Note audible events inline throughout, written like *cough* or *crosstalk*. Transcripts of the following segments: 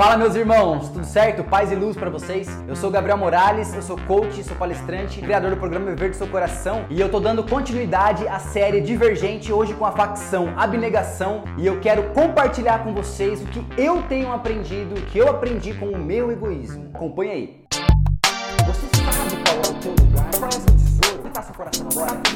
Fala meus irmãos, tudo certo? Paz e luz para vocês? Eu sou Gabriel Morales, eu sou coach, sou palestrante, criador do programa Viver do Seu Coração e eu tô dando continuidade à série Divergente hoje com a facção Abnegação e eu quero compartilhar com vocês o que eu tenho aprendido, o que eu aprendi com o meu egoísmo. Acompanhe aí. Você sabe qual é o teu lugar? Qual é o seu tesouro? Está seu coração agora?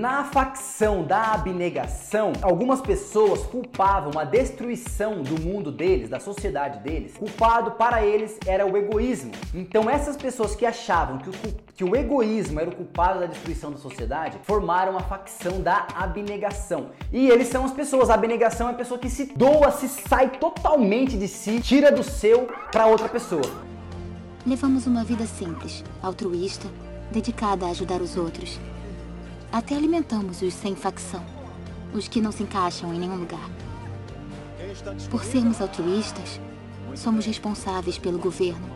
Na facção da abnegação, algumas pessoas culpavam a destruição do mundo deles, da sociedade deles. Culpado para eles era o egoísmo. Então essas pessoas que achavam que o, que o egoísmo era o culpado da destruição da sociedade, formaram a facção da abnegação. E eles são as pessoas, a abnegação é a pessoa que se doa, se sai totalmente de si, tira do seu para outra pessoa. Levamos uma vida simples, altruísta, dedicada a ajudar os outros. Até alimentamos os sem facção, os que não se encaixam em nenhum lugar. Por sermos altruístas, somos responsáveis pelo governo.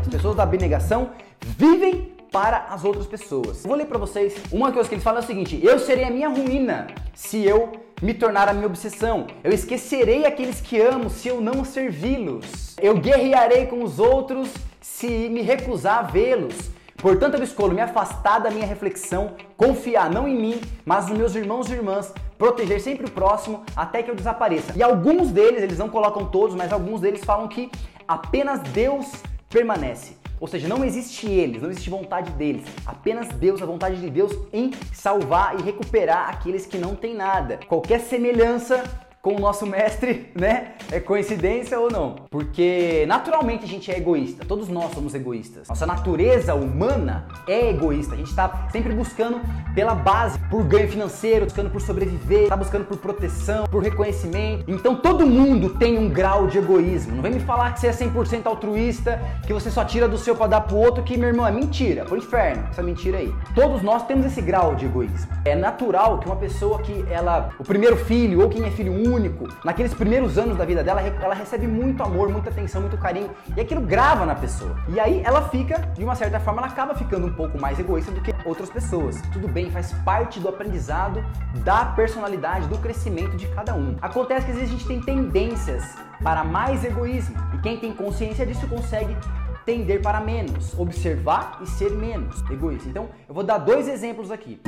As pessoas da abnegação vivem para as outras pessoas. vou ler para vocês uma coisa que eles falam é o seguinte: eu serei a minha ruína se eu me tornar a minha obsessão. Eu esquecerei aqueles que amo se eu não servi-los. Eu guerrearei com os outros se me recusar a vê-los. Portanto, eu escolho me afastar da minha reflexão, confiar não em mim, mas nos meus irmãos e irmãs, proteger sempre o próximo até que eu desapareça. E alguns deles, eles não colocam todos, mas alguns deles falam que apenas Deus permanece. Ou seja, não existe eles, não existe vontade deles. Apenas Deus, a vontade de Deus em salvar e recuperar aqueles que não têm nada. Qualquer semelhança com o nosso mestre, *laughs* né? É coincidência ou não? Porque naturalmente a gente é egoísta, todos nós somos egoístas. Nossa natureza humana é egoísta. A gente está sempre buscando pela base, por ganho financeiro, buscando por sobreviver, está buscando por proteção, por reconhecimento. Então todo mundo tem um grau de egoísmo. Não vem me falar que você é 100% altruísta, que você só tira do seu para dar pro outro, que meu irmão é mentira, pro inferno, essa mentira aí. Todos nós temos esse grau de egoísmo. É natural que uma pessoa que ela, o primeiro filho ou quem é filho único único. Naqueles primeiros anos da vida dela, ela recebe muito amor, muita atenção, muito carinho. E aquilo grava na pessoa. E aí ela fica, de uma certa forma, ela acaba ficando um pouco mais egoísta do que outras pessoas. Tudo bem, faz parte do aprendizado, da personalidade, do crescimento de cada um. Acontece que às vezes a gente tem tendências para mais egoísmo. E quem tem consciência disso consegue tender para menos, observar e ser menos egoísta. Então, eu vou dar dois exemplos aqui.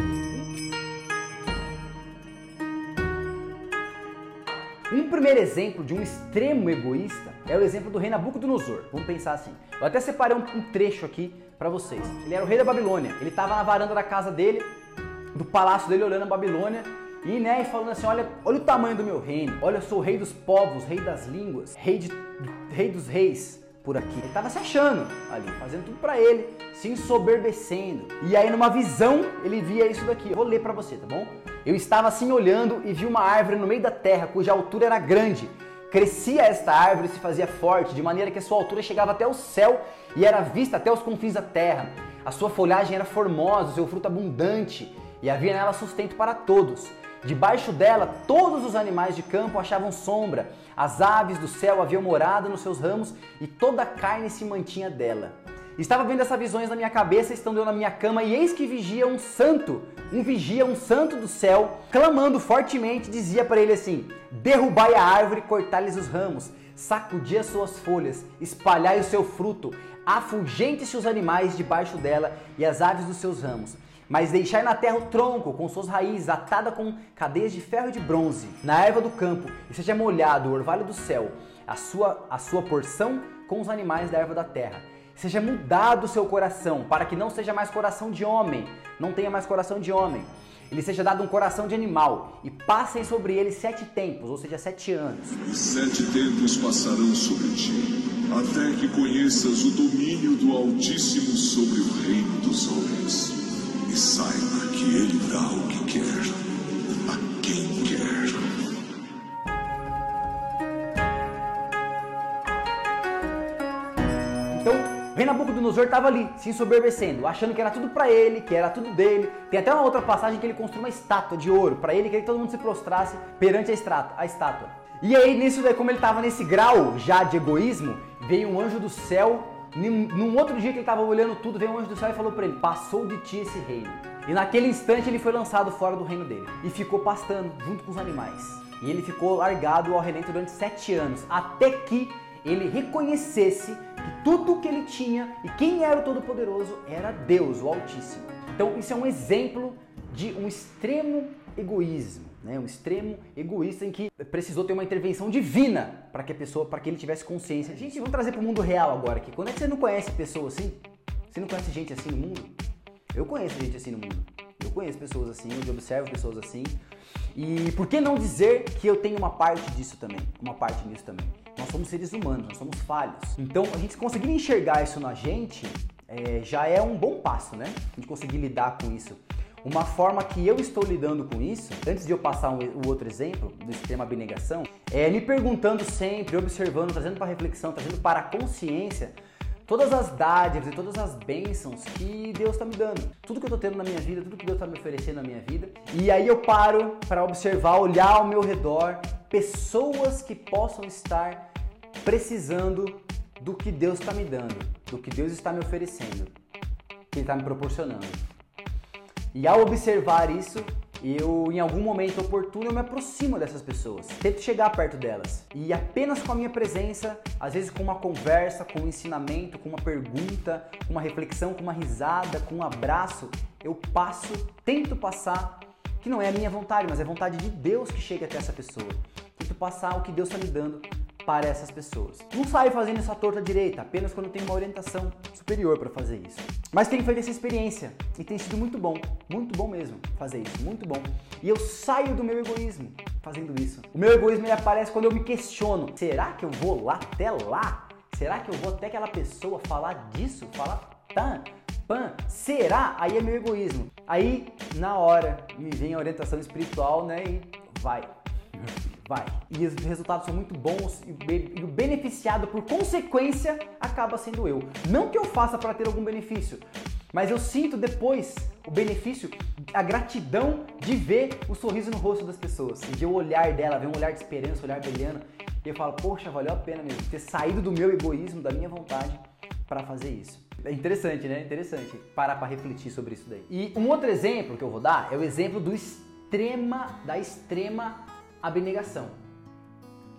Um primeiro exemplo de um extremo egoísta é o exemplo do rei Nabucodonosor. Vamos pensar assim. Eu até separei um, trecho aqui para vocês. Ele era o rei da Babilônia. Ele estava na varanda da casa dele, do palácio dele, olhando a Babilônia. E, né, falando assim, olha, olha o tamanho do meu reino. Olha, eu sou rei dos povos, rei das línguas, rei, de, rei dos reis por aqui. Ele estava se achando ali, fazendo tudo para ele, se ensoberbecendo. E aí numa visão ele via isso daqui. Eu vou ler para você, tá bom? Eu estava assim olhando e vi uma árvore no meio da terra, cuja altura era grande. Crescia esta árvore e se fazia forte, de maneira que a sua altura chegava até o céu e era vista até os confins da terra. A sua folhagem era formosa, o seu fruto abundante, e havia nela sustento para todos. Debaixo dela, todos os animais de campo achavam sombra, as aves do céu haviam morado nos seus ramos e toda a carne se mantinha dela. Estava vendo essas visões na minha cabeça, estando eu na minha cama, e eis que vigia um santo, um vigia, um santo do céu, clamando fortemente, dizia para ele assim: Derrubai a árvore, cortai-lhes os ramos, sacudi as suas folhas, espalhai o seu fruto, afugente-se os animais debaixo dela e as aves dos seus ramos mas deixai na terra o tronco com suas raízes atada com cadeias de ferro e de bronze, na erva do campo, e seja molhado o orvalho do céu, a sua, a sua porção com os animais da erva da terra. Seja mudado o seu coração, para que não seja mais coração de homem, não tenha mais coração de homem. Ele seja dado um coração de animal, e passem sobre ele sete tempos, ou seja, sete anos. Sete tempos passarão sobre ti, até que conheças o domínio do Altíssimo sobre o reino dos homens e saiba que ele dá o que quer a quem quer. Então, rei Nabucodonosor estava ali, se ensoberbecendo, achando que era tudo para ele, que era tudo dele. Tem até uma outra passagem que ele construiu uma estátua de ouro para ele, queria que todo mundo se prostrasse perante a, a estátua. E aí, nisso, como ele estava nesse grau já de egoísmo, veio um anjo do céu Num outro dia que ele estava olhando tudo, veio um anjo do céu e falou para ele: Passou de ti esse reino. E naquele instante ele foi lançado fora do reino dele e ficou pastando junto com os animais. E ele ficou largado ao relento durante sete anos, até que ele reconhecesse que tudo que ele tinha e quem era o Todo-Poderoso era Deus, o Altíssimo. Então isso é um exemplo de um extremo egoísmo, né? um extremo egoísta em que precisou ter uma intervenção divina para que a pessoa, para que ele tivesse consciência. Gente, vamos trazer para o mundo real agora aqui. Quando é que você não conhece pessoas assim? Você não conhece gente assim no mundo? Eu conheço gente assim no mundo. Eu conheço pessoas assim, eu observo pessoas assim. E por que não dizer que eu tenho uma parte disso também? Uma parte nisso também. Somos seres humanos, nós somos falhos. Então, a gente conseguir enxergar isso na gente é, já é um bom passo, né? A gente conseguir lidar com isso. Uma forma que eu estou lidando com isso, antes de eu passar o um, outro exemplo do sistema abnegação, é me perguntando sempre, observando, trazendo para reflexão, trazendo para a consciência todas as dádivas e todas as bênçãos que Deus está me dando. Tudo que eu estou tendo na minha vida, tudo que Deus está me oferecendo na minha vida. E aí eu paro para observar, olhar ao meu redor, pessoas que possam estar precisando do que Deus está me dando, do que Deus está me oferecendo, que Ele está me proporcionando. E ao observar isso, eu em algum momento oportuno eu me aproximo dessas pessoas, tento chegar perto delas e apenas com a minha presença, às vezes com uma conversa, com um ensinamento, com uma pergunta, com uma reflexão, com uma risada, com um abraço, eu passo, tento passar que não é a minha vontade, mas é a vontade de Deus que chega até essa pessoa. Tento passar o que Deus está me dando para essas pessoas. Não saio fazendo essa torta direita, apenas quando tenho uma orientação superior para fazer isso. Mas tenho feito essa experiência e tem sido muito bom, muito bom mesmo fazer isso, muito bom. E eu saio do meu egoísmo fazendo isso. O meu egoísmo ele aparece quando eu me questiono: será que eu vou lá até lá? Será que eu vou até aquela pessoa falar disso? Falar tan, pan? Será? Aí é meu egoísmo. Aí, na hora, me vem a orientação espiritual, né? E vai, *laughs* vai. E os resultados são muito bons e o beneficiado por consequência acaba sendo eu. Não que eu faça para ter algum benefício, mas eu sinto depois o benefício, a gratidão de ver o sorriso no rosto das pessoas, de o olhar dela, ver um olhar de esperança, um olhar brilhando. E eu falo, poxa, valeu a pena mesmo ter saído do meu egoísmo, da minha vontade para fazer isso. É interessante, né? Interessante parar para refletir sobre isso daí. E um outro exemplo que eu vou dar é o exemplo do extrema, da extrema abnegação.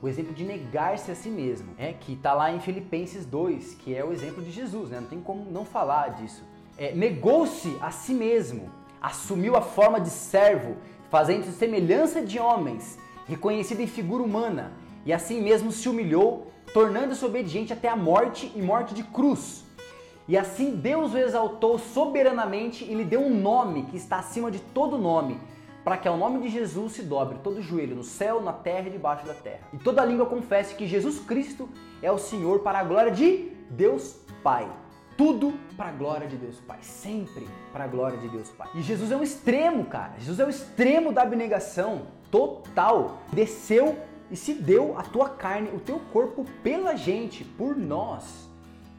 O exemplo de negar-se a si mesmo, é que está lá em Filipenses 2, que é o exemplo de Jesus, né? Não tem como não falar disso. É, Negou-se a si mesmo, assumiu a forma de servo, fazendo semelhança de homens, reconhecido em figura humana, e assim mesmo se humilhou, tornando-se obediente até a morte e morte de cruz. E assim Deus o exaltou soberanamente e lhe deu um nome que está acima de todo nome para que ao nome de Jesus se dobre todo joelho no céu, na terra e debaixo da terra. E toda língua confesse que Jesus Cristo é o Senhor para a glória de Deus Pai. Tudo para a glória de Deus Pai, sempre para a glória de Deus Pai. E Jesus é um extremo, cara. Jesus é o extremo da abnegação total. Desceu e se deu a tua carne, o teu corpo pela gente, por nós.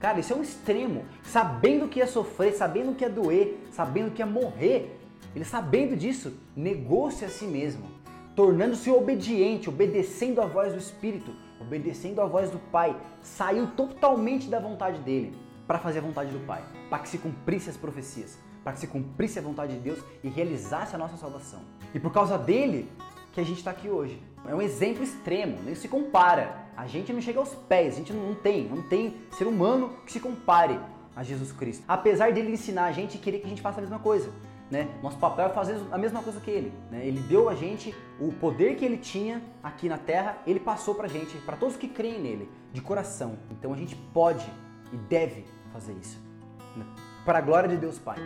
Cara, isso é um extremo. Sabendo que ia sofrer, sabendo que ia doer, sabendo que ia morrer, ele, sabendo disso, negou-se a si mesmo, tornando-se obediente, obedecendo a voz do Espírito, obedecendo a voz do Pai, saiu totalmente da vontade dele para fazer a vontade do Pai, para que se cumprisse as profecias, para que se cumprisse a vontade de Deus e realizasse a nossa salvação. E por causa dele que a gente está aqui hoje. É um exemplo extremo, nem se compara. A gente não chega aos pés, a gente não tem, não tem ser humano que se compare a Jesus Cristo. Apesar dele ensinar a gente e querer que a gente faça a mesma coisa. Né? Nosso papel é fazer a mesma coisa que ele. Né? Ele deu a gente o poder que ele tinha aqui na Terra, ele passou pra gente, para todos que creem nele, de coração. Então a gente pode e deve fazer isso. Né? Para a glória de Deus Pai.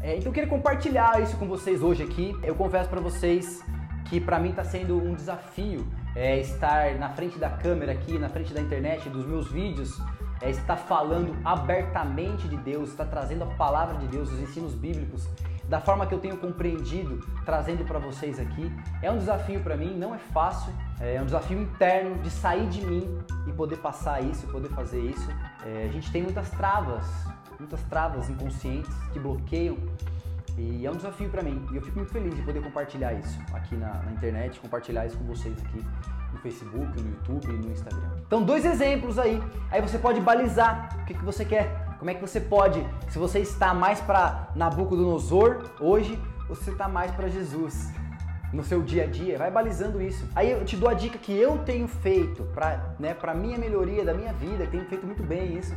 É, então eu queria compartilhar isso com vocês hoje aqui. Eu confesso para vocês que para mim está sendo um desafio é, estar na frente da câmera aqui, na frente da internet, dos meus vídeos, é, estar falando abertamente de Deus, estar trazendo a palavra de Deus, os ensinos bíblicos, da forma que eu tenho compreendido, trazendo para vocês aqui. É um desafio para mim, não é fácil, é um desafio interno de sair de mim e poder passar isso, poder fazer isso. É, a gente tem muitas travas, muitas travas inconscientes que bloqueiam E é um desafio para mim. E eu fico muito feliz de poder compartilhar isso aqui na, na, internet, compartilhar isso com vocês aqui no Facebook, no YouTube e no Instagram. Então, dois exemplos aí. Aí você pode balizar o que, que você quer. Como é que você pode, se você está mais para Nabucodonosor hoje, ou se você está mais para Jesus no seu dia a dia, vai balizando isso. Aí eu te dou a dica que eu tenho feito para né, pra minha melhoria da minha vida, tenho feito muito bem isso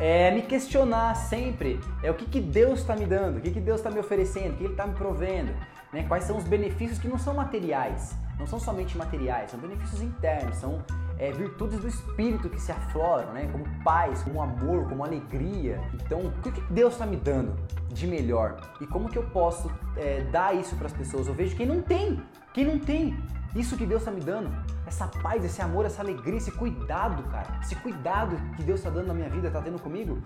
é me questionar sempre é o que, que Deus está me dando, o que, que Deus está me oferecendo, o que Ele está me provendo, né? quais são os benefícios que não são materiais, não são somente materiais, são benefícios internos, são é, virtudes do Espírito que se afloram, né? como paz, como amor, como alegria. Então, o que, que Deus está me dando de melhor e como que eu posso é, dar isso para as pessoas? Eu vejo quem não tem, quem não tem isso que Deus está me dando, essa paz, esse amor, essa alegria, esse cuidado, cara, esse cuidado que Deus está dando na minha vida, está tendo comigo.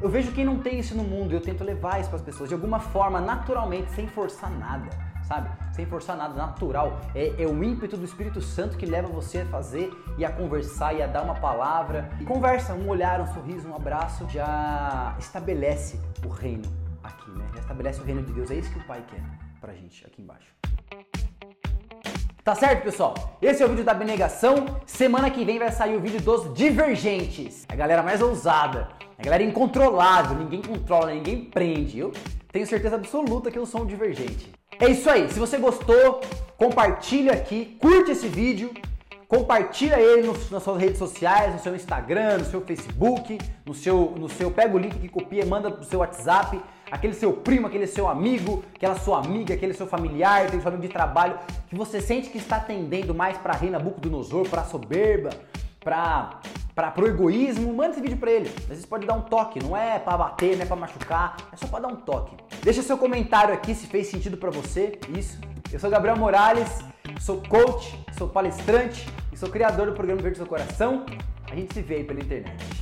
Eu vejo quem não tem isso no mundo e eu tento levar isso para as pessoas de alguma forma, naturalmente, sem forçar nada, sabe? Sem forçar nada, natural. É, é, o ímpeto do Espírito Santo que leva você a fazer e a conversar e a dar uma palavra. E conversa, um olhar, um sorriso, um abraço, já estabelece o reino aqui, né? Já estabelece o reino de Deus. É isso que o Pai quer pra gente aqui embaixo. Tá certo, pessoal? Esse é o vídeo da abnegação. Semana que vem vai sair o vídeo dos divergentes. A galera mais ousada. A galera incontrolável. Ninguém controla, ninguém prende. Eu tenho certeza absoluta que eu sou um divergente. É isso aí. Se você gostou, compartilha aqui, curte esse vídeo. Compartilha ele nas suas redes sociais, no seu Instagram, no seu Facebook, no seu, no seu pega o link que copia, manda pro seu WhatsApp aquele seu primo, aquele seu amigo, aquela sua amiga, aquele seu familiar, aquele seu amigo de trabalho, que você sente que está tendendo mais para a do nosor, para soberba, para para o egoísmo, manda esse vídeo para ele. Às vezes pode dar um toque, não é para bater, não é para machucar, é só para dar um toque. Deixa seu comentário aqui se fez sentido para você. Isso. Eu sou Gabriel Morales, sou coach, sou palestrante sou criador do programa Verde do Seu Coração. A gente se vê aí pela internet.